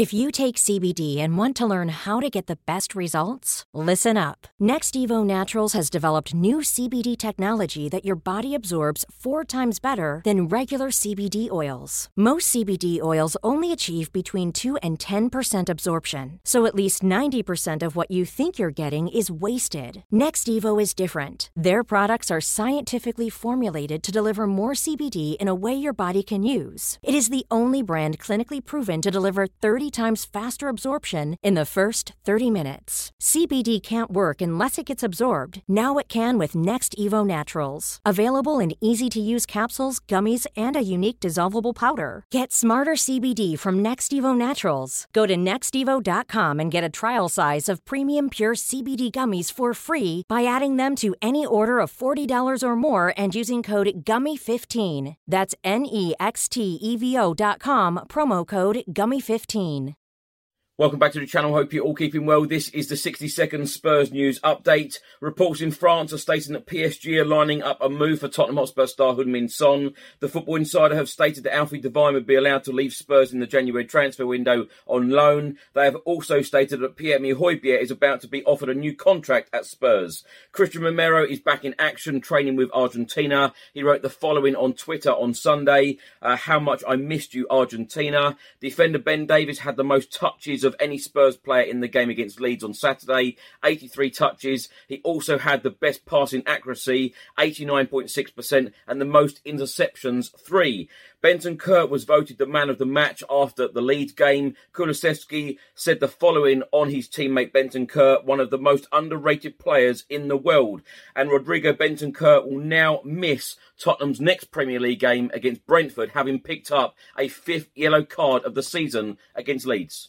If you take CBD and want to learn how to get the best results, listen up. Next Evo Naturals has developed new CBD technology that your body absorbs four times better than regular CBD oils. Most CBD oils only achieve between 2 and 10% absorption, so at least 90% of what you think you're getting is wasted. Next Evo is different. Their products are scientifically formulated to deliver more CBD in a way your body can use. It is the only brand clinically proven to deliver 30 times faster absorption in the first 30 minutes. CBD can't work unless it gets absorbed. Now it can with Next Evo Naturals. Available in easy to use capsules, gummies, and a unique dissolvable powder. Get smarter CBD from Next Evo Naturals. Go to nextevo.com and get a trial size of premium pure CBD gummies for free by adding them to any order of $40 or more and using code GUMMY15. That's N E X T E V O.com, promo code GUMMY15. Maine. Welcome back to the channel. Hope you're all keeping well. This is the 60 second Spurs news update. Reports in France are stating that PSG are lining up a move for Tottenham Hotspur star Heung-min Son. The Football Insider have stated that Alfie Devine would be allowed to leave Spurs in the January transfer window on loan. They have also stated that Pierre-Emile is about to be offered a new contract at Spurs. Cristian Romero is back in action training with Argentina. He wrote the following on Twitter on Sunday. Uh, how much I missed you, Argentina. Defender Ben Davies had the most touches of of any Spurs player in the game against Leeds on Saturday, 83 touches. He also had the best passing accuracy, 89.6%, and the most interceptions, three. Bentancur was voted the man of the match after the Leeds game. Kulusevski said the following on his teammate Bentancur, one of the most underrated players in the world. And Rodrigo Bentancur will now miss Tottenham's next Premier League game against Brentford, having picked up a fifth yellow card of the season against Leeds.